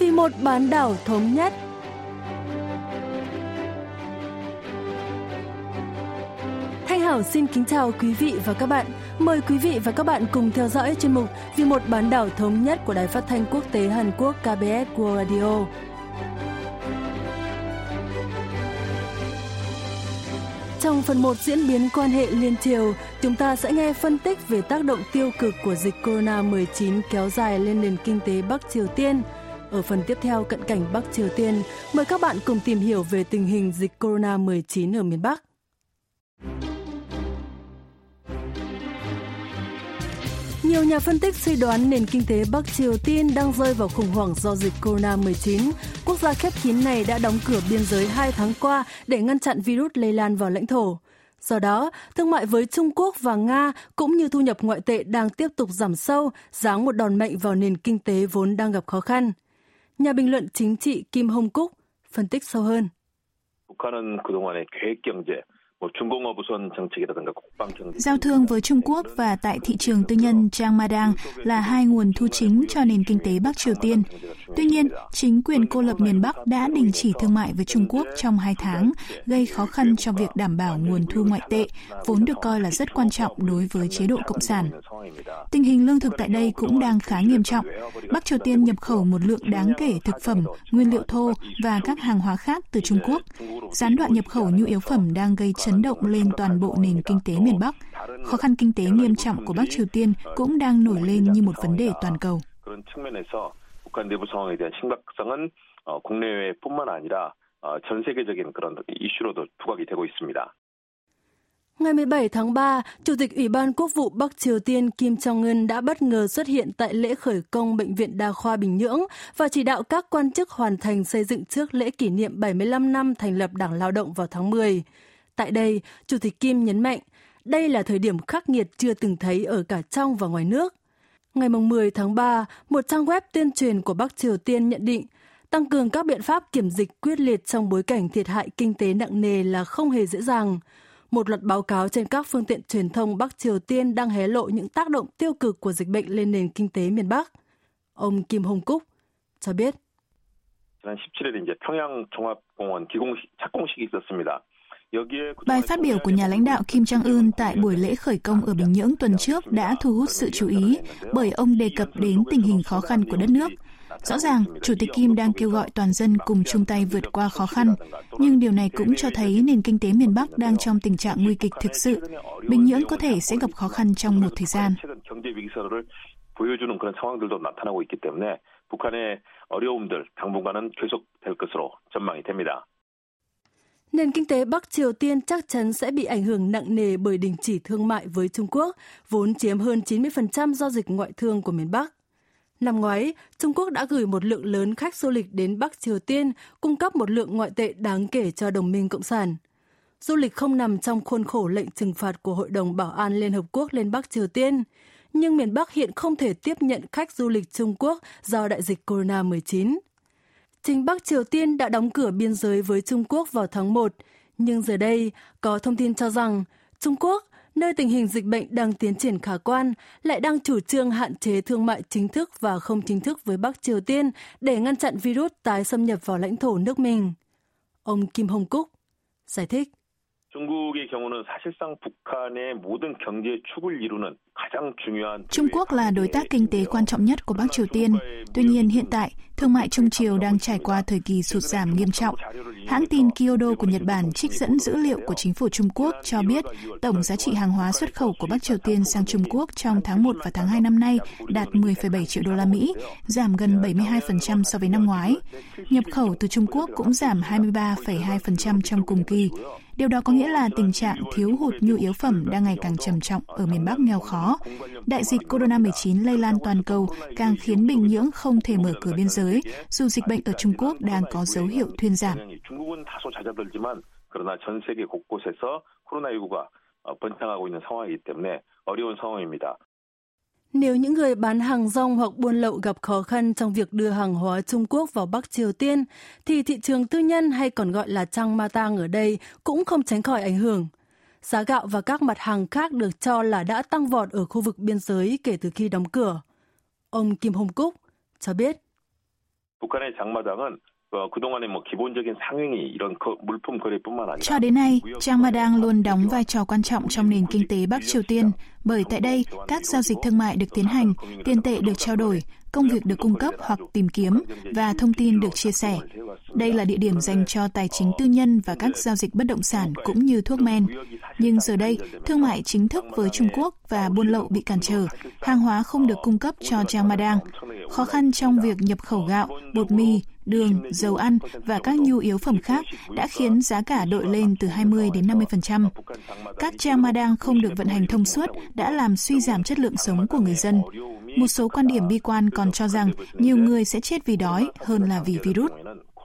vì một bán đảo thống nhất. Thanh Hảo xin kính chào quý vị và các bạn. Mời quý vị và các bạn cùng theo dõi chuyên mục Vì một bán đảo thống nhất của Đài Phát thanh Quốc tế Hàn Quốc KBS World Radio. Trong phần 1 diễn biến quan hệ liên triều, chúng ta sẽ nghe phân tích về tác động tiêu cực của dịch corona-19 kéo dài lên nền kinh tế Bắc Triều Tiên. Ở phần tiếp theo cận cảnh Bắc Triều Tiên, mời các bạn cùng tìm hiểu về tình hình dịch corona-19 ở miền Bắc. Nhiều nhà phân tích suy đoán nền kinh tế Bắc Triều Tiên đang rơi vào khủng hoảng do dịch corona-19. Quốc gia khép kín này đã đóng cửa biên giới 2 tháng qua để ngăn chặn virus lây lan vào lãnh thổ. Do đó, thương mại với Trung Quốc và Nga cũng như thu nhập ngoại tệ đang tiếp tục giảm sâu, giáng một đòn mạnh vào nền kinh tế vốn đang gặp khó khăn Nhà bình luận chính trị Kim Hong Cúc phân tích sâu hơn. 북한은 그동안의 계획 경제, Giao thương với Trung Quốc và tại thị trường tư nhân Trang Madang là hai nguồn thu chính cho nền kinh tế Bắc Triều Tiên. Tuy nhiên, chính quyền cô lập miền Bắc đã đình chỉ thương mại với Trung Quốc trong hai tháng, gây khó khăn trong việc đảm bảo nguồn thu ngoại tệ, vốn được coi là rất quan trọng đối với chế độ Cộng sản. Tình hình lương thực tại đây cũng đang khá nghiêm trọng. Bắc Triều Tiên nhập khẩu một lượng đáng kể thực phẩm, nguyên liệu thô và các hàng hóa khác từ Trung Quốc. Gián đoạn nhập khẩu nhu yếu phẩm đang gây chấn động lên toàn bộ nền kinh tế miền Bắc. Khó khăn kinh tế nghiêm trọng của Bắc Triều Tiên cũng đang nổi lên như một vấn đề toàn cầu. 북한 내부 상황에 대한 심각성은 국내외뿐만 아니라 전 세계적인 그런 이슈로도 부각이 되고 있습니다. Ngày 17 tháng 3, Chủ tịch Ủy ban Quốc vụ Bắc Triều Tiên Kim Jong-un đã bất ngờ xuất hiện tại lễ khởi công Bệnh viện Đa khoa Bình Nhưỡng và chỉ đạo các quan chức hoàn thành xây dựng trước lễ kỷ niệm 75 năm thành lập Đảng Lao động vào tháng 10. Tại đây, Chủ tịch Kim nhấn mạnh, đây là thời điểm khắc nghiệt chưa từng thấy ở cả trong và ngoài nước. Ngày 10 tháng 3, một trang web tuyên truyền của Bắc Triều Tiên nhận định tăng cường các biện pháp kiểm dịch quyết liệt trong bối cảnh thiệt hại kinh tế nặng nề là không hề dễ dàng. Một loạt báo cáo trên các phương tiện truyền thông Bắc Triều Tiên đang hé lộ những tác động tiêu cực của dịch bệnh lên nền kinh tế miền Bắc. Ông Kim Hong Cúc cho biết. 지난 17일 이제 평양 종합공원 기공식 착공식이 있었습니다. Bài phát biểu của nhà lãnh đạo Kim Jong-un tại buổi lễ khởi công ở Bình Nhưỡng tuần trước đã thu hút sự chú ý bởi ông đề cập đến tình hình khó khăn của đất nước. Rõ ràng, Chủ tịch Kim đang kêu gọi toàn dân cùng chung tay vượt qua khó khăn, nhưng điều này cũng cho thấy nền kinh tế miền Bắc đang trong tình trạng nguy kịch thực sự. Bình Nhưỡng có thể sẽ gặp khó khăn trong một thời gian. 보여주는 그런 상황들도 나타나고 있기 때문에 북한의 어려움들 당분간은 계속될 것으로 전망이 됩니다. Nền kinh tế Bắc Triều Tiên chắc chắn sẽ bị ảnh hưởng nặng nề bởi đình chỉ thương mại với Trung Quốc, vốn chiếm hơn 90% giao dịch ngoại thương của miền Bắc. Năm ngoái, Trung Quốc đã gửi một lượng lớn khách du lịch đến Bắc Triều Tiên, cung cấp một lượng ngoại tệ đáng kể cho đồng minh Cộng sản. Du lịch không nằm trong khuôn khổ lệnh trừng phạt của Hội đồng Bảo an Liên Hợp Quốc lên Bắc Triều Tiên, nhưng miền Bắc hiện không thể tiếp nhận khách du lịch Trung Quốc do đại dịch corona-19 Chính Bắc Triều Tiên đã đóng cửa biên giới với Trung Quốc vào tháng 1, nhưng giờ đây có thông tin cho rằng Trung Quốc, nơi tình hình dịch bệnh đang tiến triển khả quan, lại đang chủ trương hạn chế thương mại chính thức và không chính thức với Bắc Triều Tiên để ngăn chặn virus tái xâm nhập vào lãnh thổ nước mình. Ông Kim Hong Cúc giải thích. 중국의 경우는 사실상 북한의 모든 경제 축을 이루는 가장 중요한 Trung Quốc là đối tác kinh tế quan trọng nhất của Bắc Triều Tiên. Tuy nhiên hiện tại, thương mại Trung Triều đang trải qua thời kỳ sụt giảm nghiêm trọng. Hãng tin Kyodo của Nhật Bản trích dẫn dữ liệu của chính phủ Trung Quốc cho biết tổng giá trị hàng hóa xuất khẩu của Bắc Triều Tiên sang Trung Quốc trong tháng 1 và tháng 2 năm nay đạt 10,7 triệu đô la Mỹ, giảm gần 72% so với năm ngoái. Nhập khẩu từ Trung Quốc cũng giảm 23,2% trong cùng kỳ. Điều đó có nghĩa là tình trạng thiếu hụt nhu yếu phẩm đang ngày càng trầm trọng ở miền Bắc nghèo khó. Đại dịch corona-19 lây lan toàn cầu càng khiến Bình Nhưỡng không thể mở cửa biên giới, dù dịch bệnh ở Trung Quốc đang có dấu hiệu thuyên giảm. 그러나 전 세계 곳곳에서 코로나19가 번창하고 있는 상황이기 때문에 어려운 상황입니다. Nếu những người bán hàng rong hoặc buôn lậu gặp khó khăn trong việc đưa hàng hóa Trung Quốc vào Bắc Triều Tiên, thì thị trường tư nhân hay còn gọi là Trang Ma Tang ở đây cũng không tránh khỏi ảnh hưởng. Giá gạo và các mặt hàng khác được cho là đã tăng vọt ở khu vực biên giới kể từ khi đóng cửa. Ông Kim Hồng Cúc cho biết. 북한의 장마당은 그동안에 뭐 기본적인 상행이 이런 물품 거래뿐만 아니라 cho đến nay, Trang Madang luôn đóng vai trò quan trọng trong nền kinh tế Bắc Triều Tiên bởi tại đây các giao dịch thương mại được tiến hành, tiền tệ được trao đổi, công việc được cung cấp hoặc tìm kiếm và thông tin được chia sẻ. Đây là địa điểm dành cho tài chính tư nhân và các giao dịch bất động sản cũng như thuốc men. Nhưng giờ đây, thương mại chính thức với Trung Quốc và buôn lậu bị cản trở, hàng hóa không được cung cấp cho Trang Madang. Khó khăn trong việc nhập khẩu gạo, bột mì, đường, dầu ăn và các nhu yếu phẩm khác đã khiến giá cả đội lên từ 20 đến 50%. Các trang Madang không được vận hành thông suốt đã làm suy giảm chất lượng sống của người dân. Một số quan điểm bi quan còn cho rằng nhiều người sẽ chết vì đói hơn là vì virus.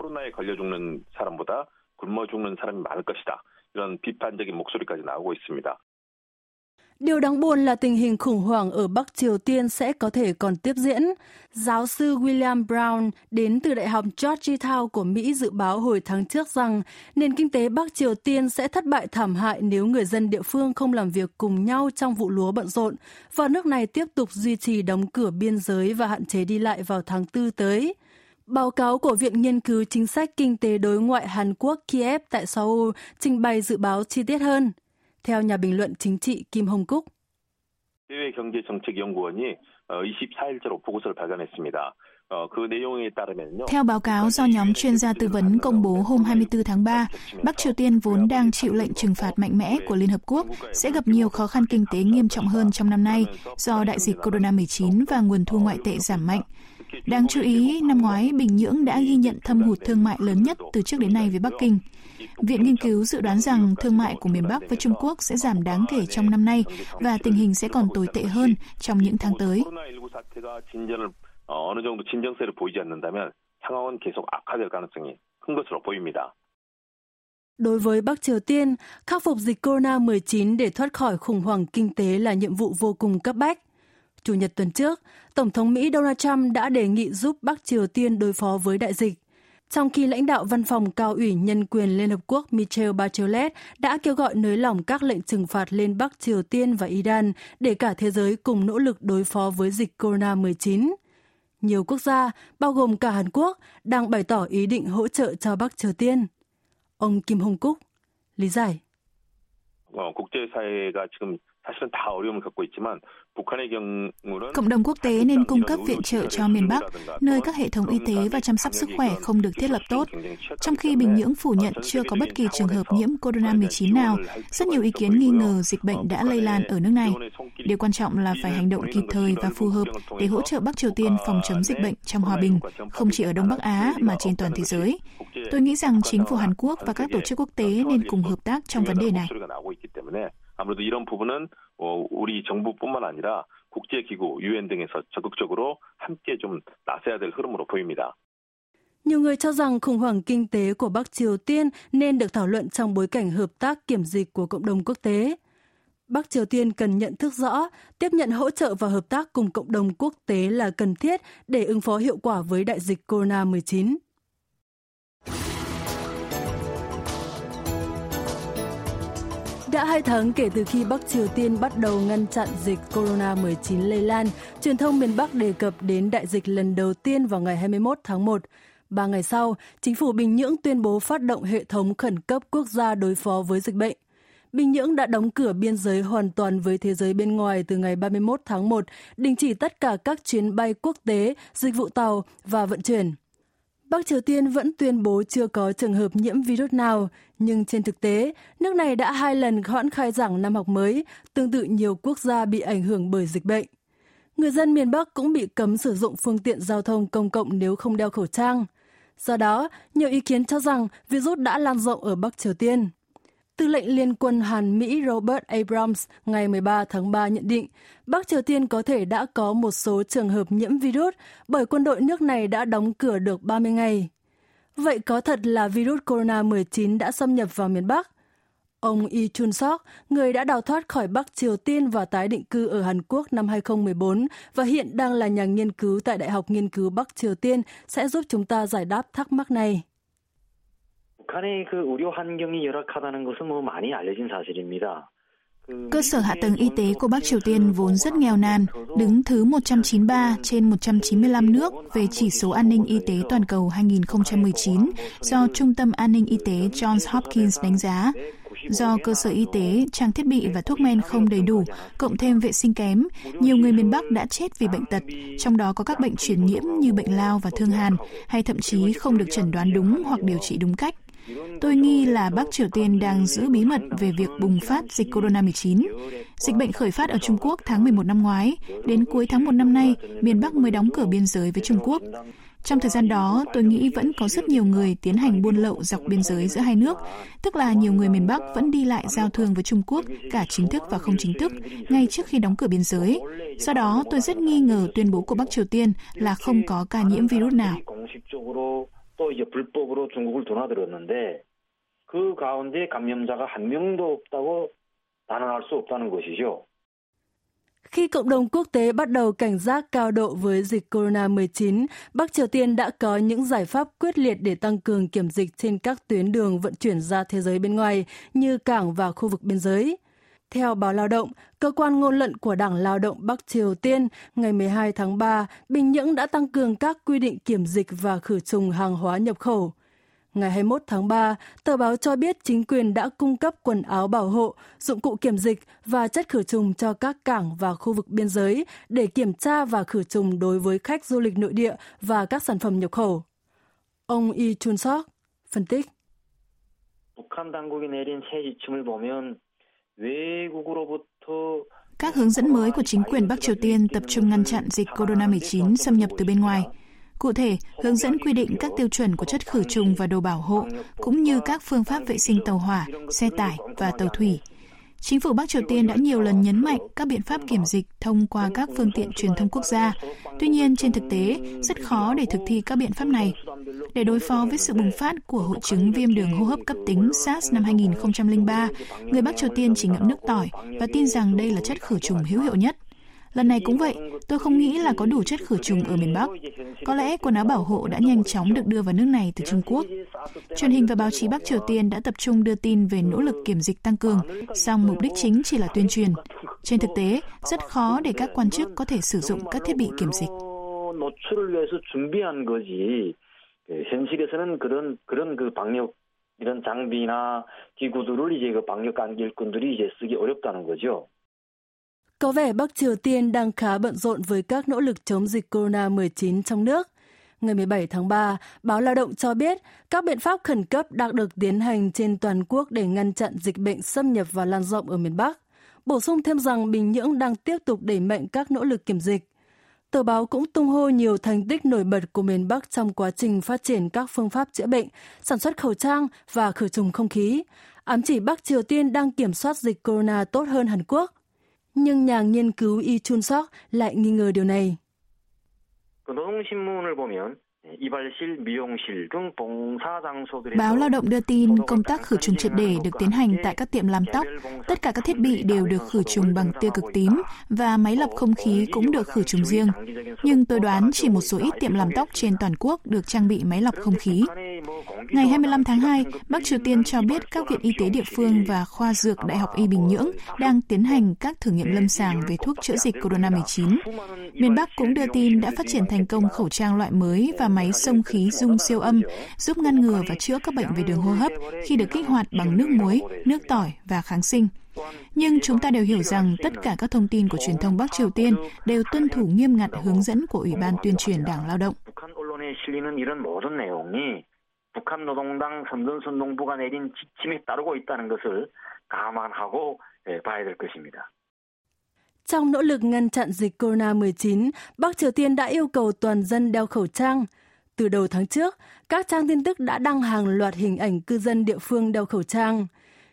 코로나에 걸려 죽는 사람보다 굶어 죽는 사람이 많을 것이다. 이런 비판적인 목소리까지 나오고 있습니다. Điều đáng buồn là tình hình khủng hoảng ở Bắc Triều Tiên sẽ có thể còn tiếp diễn. Giáo sư William Brown đến từ Đại học Georgetown của Mỹ dự báo hồi tháng trước rằng nền kinh tế Bắc Triều Tiên sẽ thất bại thảm hại nếu người dân địa phương không làm việc cùng nhau trong vụ lúa bận rộn và nước này tiếp tục duy trì đóng cửa biên giới và hạn chế đi lại vào tháng 4 tới. Báo cáo của Viện Nghiên cứu Chính sách Kinh tế Đối ngoại Hàn Quốc Kiev tại Seoul trình bày dự báo chi tiết hơn theo nhà bình luận chính trị Kim Hồng Cúc. Theo báo cáo do nhóm chuyên gia tư vấn công bố hôm 24 tháng 3, Bắc Triều Tiên vốn đang chịu lệnh trừng phạt mạnh mẽ của Liên Hợp Quốc sẽ gặp nhiều khó khăn kinh tế nghiêm trọng hơn trong năm nay do đại dịch Corona-19 và nguồn thu ngoại tệ giảm mạnh. Đáng chú ý, năm ngoái Bình Nhưỡng đã ghi nhận thâm hụt thương mại lớn nhất từ trước đến nay với Bắc Kinh. Viện nghiên cứu dự đoán rằng thương mại của miền Bắc với Trung Quốc sẽ giảm đáng kể trong năm nay và tình hình sẽ còn tồi tệ hơn trong những tháng tới. 어느 정도 진정세를 보이지 않는다면 상황은 계속 악화될 가능성이 큰 것으로 보입니다. Đối với Bắc Triều Tiên, khắc phục dịch corona-19 để thoát khỏi khủng hoảng kinh tế là nhiệm vụ vô cùng cấp bách. Chủ nhật tuần trước, Tổng thống Mỹ Donald Trump đã đề nghị giúp Bắc Triều Tiên đối phó với đại dịch. Trong khi lãnh đạo văn phòng cao ủy nhân quyền Liên Hợp Quốc Michelle Bachelet đã kêu gọi nới lỏng các lệnh trừng phạt lên Bắc Triều Tiên và Iran để cả thế giới cùng nỗ lực đối phó với dịch corona-19. Nhiều quốc gia, bao gồm cả Hàn Quốc, đang bày tỏ ý định hỗ trợ cho Bắc Triều Tiên. Ông Kim Hong Cúc lý giải. 어, 국제사회가 지금 사실은 다 어려움을 겪고 있지만 Cộng đồng quốc tế nên cung cấp viện trợ cho miền Bắc, nơi các hệ thống y tế và chăm sóc sức khỏe không được thiết lập tốt. Trong khi Bình Nhưỡng phủ nhận chưa có bất kỳ trường hợp nhiễm corona-19 nào, rất nhiều ý kiến nghi ngờ dịch bệnh đã lây lan ở nước này. Điều quan trọng là phải hành động kịp thời và phù hợp để hỗ trợ Bắc Triều Tiên phòng chống dịch bệnh trong hòa bình, không chỉ ở Đông Bắc Á mà trên toàn thế giới. Tôi nghĩ rằng chính phủ Hàn Quốc và các tổ chức quốc tế nên cùng hợp tác trong vấn đề này. 아무래도 이런 부분은 우리 정부뿐만 아니라 국제기구, 유엔 등에서 적극적으로 함께 좀 나서야 될 흐름으로 보입니다. Nhiều người cho rằng khủng hoảng kinh tế của Bắc Triều Tiên nên được thảo luận trong bối cảnh hợp tác kiểm dịch của cộng đồng quốc tế. Bắc Triều Tiên cần nhận thức rõ, tiếp nhận hỗ trợ và hợp tác cùng cộng đồng quốc tế là cần thiết để ứng phó hiệu quả với đại dịch corona-19. Đã hai tháng kể từ khi Bắc Triều Tiên bắt đầu ngăn chặn dịch corona-19 lây lan, truyền thông miền Bắc đề cập đến đại dịch lần đầu tiên vào ngày 21 tháng 1. Ba ngày sau, chính phủ Bình Nhưỡng tuyên bố phát động hệ thống khẩn cấp quốc gia đối phó với dịch bệnh. Bình Nhưỡng đã đóng cửa biên giới hoàn toàn với thế giới bên ngoài từ ngày 31 tháng 1, đình chỉ tất cả các chuyến bay quốc tế, dịch vụ tàu và vận chuyển. Bắc Triều Tiên vẫn tuyên bố chưa có trường hợp nhiễm virus nào, nhưng trên thực tế, nước này đã hai lần hoãn khai giảng năm học mới, tương tự nhiều quốc gia bị ảnh hưởng bởi dịch bệnh. Người dân miền Bắc cũng bị cấm sử dụng phương tiện giao thông công cộng nếu không đeo khẩu trang. Do đó, nhiều ý kiến cho rằng virus đã lan rộng ở Bắc Triều Tiên. Tư lệnh Liên quân Hàn Mỹ Robert Abrams ngày 13 tháng 3 nhận định Bắc Triều Tiên có thể đã có một số trường hợp nhiễm virus bởi quân đội nước này đã đóng cửa được 30 ngày. Vậy có thật là virus corona-19 đã xâm nhập vào miền Bắc? Ông Lee Chun Sok, người đã đào thoát khỏi Bắc Triều Tiên và tái định cư ở Hàn Quốc năm 2014 và hiện đang là nhà nghiên cứu tại Đại học Nghiên cứu Bắc Triều Tiên, sẽ giúp chúng ta giải đáp thắc mắc này. 북한의 그 의료 환경이 열악하다는 것은 뭐 많이 알려진 사실입니다. Cơ sở hạ tầng y tế của Bắc Triều Tiên vốn rất nghèo nàn, đứng thứ 193 trên 195 nước về chỉ số an ninh y tế toàn cầu 2019 do Trung tâm An ninh Y tế Johns Hopkins đánh giá. Do cơ sở y tế, trang thiết bị và thuốc men không đầy đủ, cộng thêm vệ sinh kém, nhiều người miền Bắc đã chết vì bệnh tật, trong đó có các bệnh truyền nhiễm như bệnh lao và thương hàn, hay thậm chí không được chẩn đoán đúng hoặc điều trị đúng cách. Tôi nghi là Bắc Triều Tiên đang giữ bí mật về việc bùng phát dịch corona-19. Dịch bệnh khởi phát ở Trung Quốc tháng 11 năm ngoái, đến cuối tháng 1 năm nay, miền Bắc mới đóng cửa biên giới với Trung Quốc. Trong thời gian đó, tôi nghĩ vẫn có rất nhiều người tiến hành buôn lậu dọc biên giới giữa hai nước, tức là nhiều người miền Bắc vẫn đi lại giao thương với Trung Quốc, cả chính thức và không chính thức, ngay trước khi đóng cửa biên giới. Do đó, tôi rất nghi ngờ tuyên bố của Bắc Triều Tiên là không có ca nhiễm virus nào. 또 이제 불법으로 중국을 드나들었는데 그 가운데 감염자가 한 명도 없다고 단언할 수 없다는 것이죠. Khi cộng đồng quốc tế bắt đầu cảnh giác cao độ với dịch corona-19, Bắc Triều Tiên đã có những giải pháp quyết liệt để tăng cường kiểm dịch trên các tuyến đường vận chuyển ra thế giới bên ngoài như cảng và khu vực biên giới. Theo báo Lao động, cơ quan ngôn luận của Đảng Lao động Bắc Triều Tiên ngày 12 tháng 3, Bình Nhưỡng đã tăng cường các quy định kiểm dịch và khử trùng hàng hóa nhập khẩu. Ngày 21 tháng 3, tờ báo cho biết chính quyền đã cung cấp quần áo bảo hộ, dụng cụ kiểm dịch và chất khử trùng cho các cảng và khu vực biên giới để kiểm tra và khử trùng đối với khách du lịch nội địa và các sản phẩm nhập khẩu. Ông Yi Chun Sok phân tích. 북한 당국이 내린 새 지침을 보면 các hướng dẫn mới của chính quyền Bắc Triều Tiên tập trung ngăn chặn dịch corona-19 xâm nhập từ bên ngoài. Cụ thể, hướng dẫn quy định các tiêu chuẩn của chất khử trùng và đồ bảo hộ, cũng như các phương pháp vệ sinh tàu hỏa, xe tải và tàu thủy – Chính phủ Bắc Triều Tiên đã nhiều lần nhấn mạnh các biện pháp kiểm dịch thông qua các phương tiện truyền thông quốc gia. Tuy nhiên, trên thực tế, rất khó để thực thi các biện pháp này. Để đối phó với sự bùng phát của hội chứng viêm đường hô hấp cấp tính SARS năm 2003, người Bắc Triều Tiên chỉ ngậm nước tỏi và tin rằng đây là chất khử trùng hữu hiệu nhất. Lần này cũng vậy, tôi không nghĩ là có đủ chất khử trùng ở miền Bắc. Có lẽ quần áo bảo hộ đã nhanh chóng được đưa vào nước này từ Trung Quốc. Truyền hình và báo chí Bắc Triều Tiên đã tập trung đưa tin về nỗ lực kiểm dịch tăng cường, song mục đích chính chỉ là tuyên truyền. Trên thực tế, rất khó để các quan chức có thể sử dụng các thiết bị kiểm dịch. 현실에서는 그런 그런 그 방역 이런 장비나 기구들을 이제 그 방역 일꾼들이 이제 쓰기 어렵다는 거죠. Có vẻ Bắc Triều Tiên đang khá bận rộn với các nỗ lực chống dịch corona-19 trong nước. Ngày 17 tháng 3, báo Lao động cho biết các biện pháp khẩn cấp đang được tiến hành trên toàn quốc để ngăn chặn dịch bệnh xâm nhập và lan rộng ở miền Bắc. Bổ sung thêm rằng Bình Nhưỡng đang tiếp tục đẩy mạnh các nỗ lực kiểm dịch. Tờ báo cũng tung hô nhiều thành tích nổi bật của miền Bắc trong quá trình phát triển các phương pháp chữa bệnh, sản xuất khẩu trang và khử trùng không khí. Ám chỉ Bắc Triều Tiên đang kiểm soát dịch corona tốt hơn Hàn Quốc. Nhưng nhà nghiên cứu Yi Chun Sok lại nghi ngờ điều này. Báo Lao động đưa tin công tác khử trùng triệt để được tiến hành tại các tiệm làm tóc. Tất cả các thiết bị đều được khử trùng bằng tia cực tím và máy lọc không khí cũng được khử trùng riêng. Nhưng tôi đoán chỉ một số ít tiệm làm tóc trên toàn quốc được trang bị máy lọc không khí. Ngày 25 tháng 2, Bắc Triều Tiên cho biết các viện y tế địa phương và khoa dược Đại học Y Bình Nhưỡng đang tiến hành các thử nghiệm lâm sàng về thuốc chữa dịch corona-19. Miền Bắc cũng đưa tin đã phát triển thành công khẩu trang loại mới và máy xông khí dung siêu âm, giúp ngăn ngừa và chữa các bệnh về đường hô hấp khi được kích hoạt bằng nước muối, nước tỏi và kháng sinh. Nhưng chúng ta đều hiểu rằng tất cả các thông tin của truyền thông Bắc Triều Tiên đều tuân thủ nghiêm ngặt hướng dẫn của Ủy ban tuyên truyền Đảng Lao động. 북한노동당 선전선동부가 내린 지침에 따르고 있다는 것을 감안하고 봐야 될 것입니다. Trong nỗ lực ngăn chặn dịch corona-19, Bắc Triều Tiên đã yêu cầu toàn dân đeo khẩu trang. Từ đầu tháng trước, các trang tin tức đã đăng hàng loạt hình ảnh cư dân địa phương đeo khẩu trang.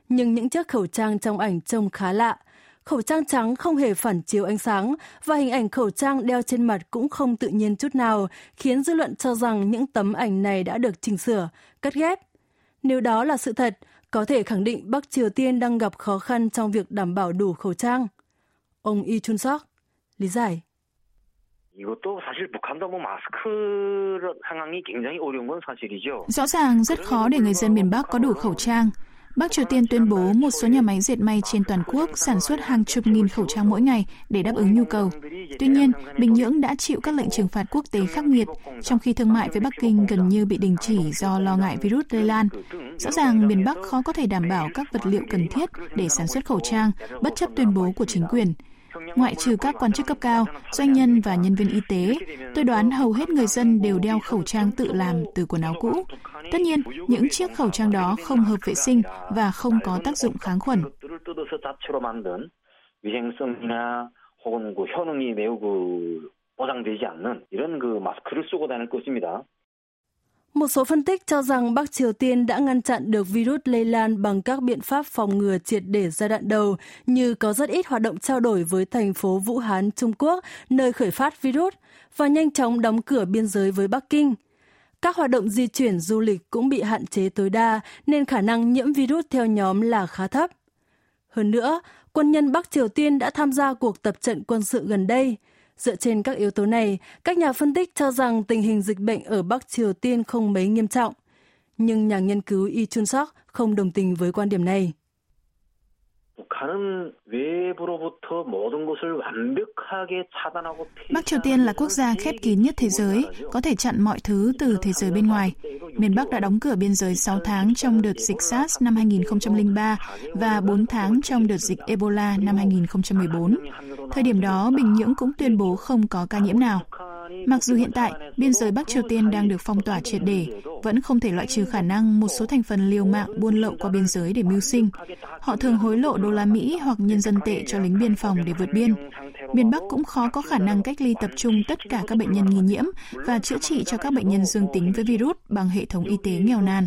Nhưng những chiếc khẩu trang trong ảnh trông khá lạ. Khẩu trang trắng không hề phản chiếu ánh sáng và hình ảnh khẩu trang đeo trên mặt cũng không tự nhiên chút nào, khiến dư luận cho rằng những tấm ảnh này đã được chỉnh sửa, cắt ghép. Nếu đó là sự thật, có thể khẳng định Bắc Triều Tiên đang gặp khó khăn trong việc đảm bảo đủ khẩu trang. Ông Lee Chun Sok lý giải. Rõ ràng rất khó để người dân miền Bắc có đủ khẩu trang. Bắc Triều Tiên tuyên bố một số nhà máy dệt may trên toàn quốc sản xuất hàng chục nghìn khẩu trang mỗi ngày để đáp ứng nhu cầu. Tuy nhiên, Bình Nhưỡng đã chịu các lệnh trừng phạt quốc tế khắc nghiệt, trong khi thương mại với Bắc Kinh gần như bị đình chỉ do lo ngại virus lây lan. Rõ ràng, miền Bắc khó có thể đảm bảo các vật liệu cần thiết để sản xuất khẩu trang, bất chấp tuyên bố của chính quyền. Ngoại trừ các quan chức cấp cao, doanh nhân và nhân viên y tế, tôi đoán hầu hết người dân đều đeo khẩu trang tự làm từ quần áo cũ. Tất nhiên, những chiếc khẩu trang đó không hợp vệ sinh và không có tác dụng kháng khuẩn. Một số phân tích cho rằng Bắc Triều Tiên đã ngăn chặn được virus lây lan bằng các biện pháp phòng ngừa triệt để giai đoạn đầu, như có rất ít hoạt động trao đổi với thành phố Vũ Hán, Trung Quốc, nơi khởi phát virus, và nhanh chóng đóng cửa biên giới với Bắc Kinh. Các hoạt động di chuyển du lịch cũng bị hạn chế tối đa, nên khả năng nhiễm virus theo nhóm là khá thấp. Hơn nữa, quân nhân Bắc Triều Tiên đã tham gia cuộc tập trận quân sự gần đây – Dựa trên các yếu tố này, các nhà phân tích cho rằng tình hình dịch bệnh ở Bắc Triều Tiên không mấy nghiêm trọng. Nhưng nhà nghiên cứu Yi Chun Sok không đồng tình với quan điểm này. Bắc Triều Tiên là quốc gia khép kín nhất thế giới, có thể chặn mọi thứ từ thế giới bên ngoài. Miền Bắc đã đóng cửa biên giới 6 tháng trong đợt dịch SARS năm 2003 và 4 tháng trong đợt dịch Ebola năm 2014. Thời điểm đó, Bình Nhưỡng cũng tuyên bố không có ca nhiễm nào. Mặc dù hiện tại, biên giới Bắc Triều Tiên đang được phong tỏa triệt để, vẫn không thể loại trừ khả năng một số thành phần liều mạng buôn lậu qua biên giới để mưu sinh. Họ thường hối lộ đô la Mỹ hoặc nhân dân tệ cho lính biên phòng để vượt biên. Miền Bắc cũng khó có khả năng cách ly tập trung tất cả các bệnh nhân nghi nhiễm và chữa trị cho các bệnh nhân dương tính với virus bằng hệ thống y tế nghèo nàn.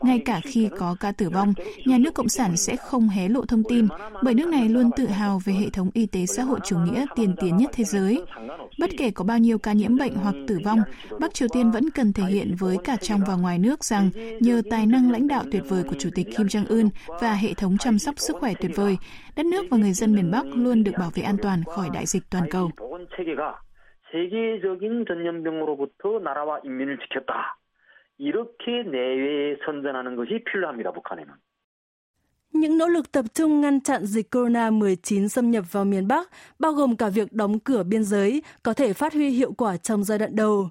Ngay cả khi có ca tử vong, nhà nước Cộng sản sẽ không hé lộ thông tin bởi nước này luôn tự hào về hệ thống y tế xã hội chủ nghĩa tiên tiến nhất thế giới. Bất kể có bao nhiêu ca nhiễm bệnh hoặc tử vong, Bắc Triều Tiên vẫn cần thể hiện với cả trong và ngoài nước rằng nhờ tài năng lãnh đạo tuyệt vời của Chủ tịch Kim Jong-un và hệ thống chăm sóc sức khỏe tuyệt vời, đất nước và người dân miền Bắc luôn được bảo vệ an toàn khỏi đại dịch toàn cầu. 세계적인 전염병으로부터 나라와 인민을 지켰다. 이렇게 내외에 선전하는 것이 필요합니다. 북한에는. Những nỗ lực tập trung ngăn chặn dịch corona-19 xâm nhập vào miền Bắc, bao gồm cả việc đóng cửa biên giới, có thể phát huy hiệu quả trong giai đoạn đầu.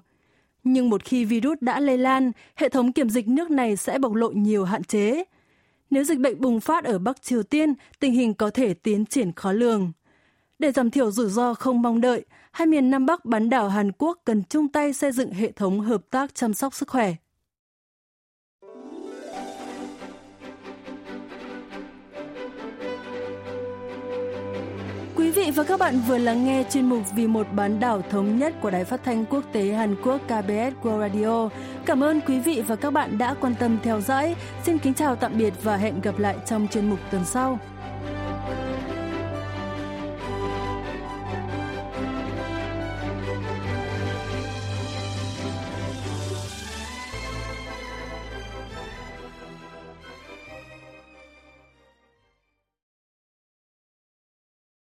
Nhưng một khi virus đã lây lan, hệ thống kiểm dịch nước này sẽ bộc lộ nhiều hạn chế. Nếu dịch bệnh bùng phát ở Bắc Triều Tiên, tình hình có thể tiến triển khó lường. Để giảm thiểu rủi ro không mong đợi, hai miền Nam Bắc bán đảo Hàn Quốc cần chung tay xây dựng hệ thống hợp tác chăm sóc sức khỏe. Quý vị và các bạn vừa lắng nghe chuyên mục Vì một bán đảo thống nhất của Đài Phát thanh Quốc tế Hàn Quốc KBS World Radio. Cảm ơn quý vị và các bạn đã quan tâm theo dõi. Xin kính chào tạm biệt và hẹn gặp lại trong chuyên mục tuần sau.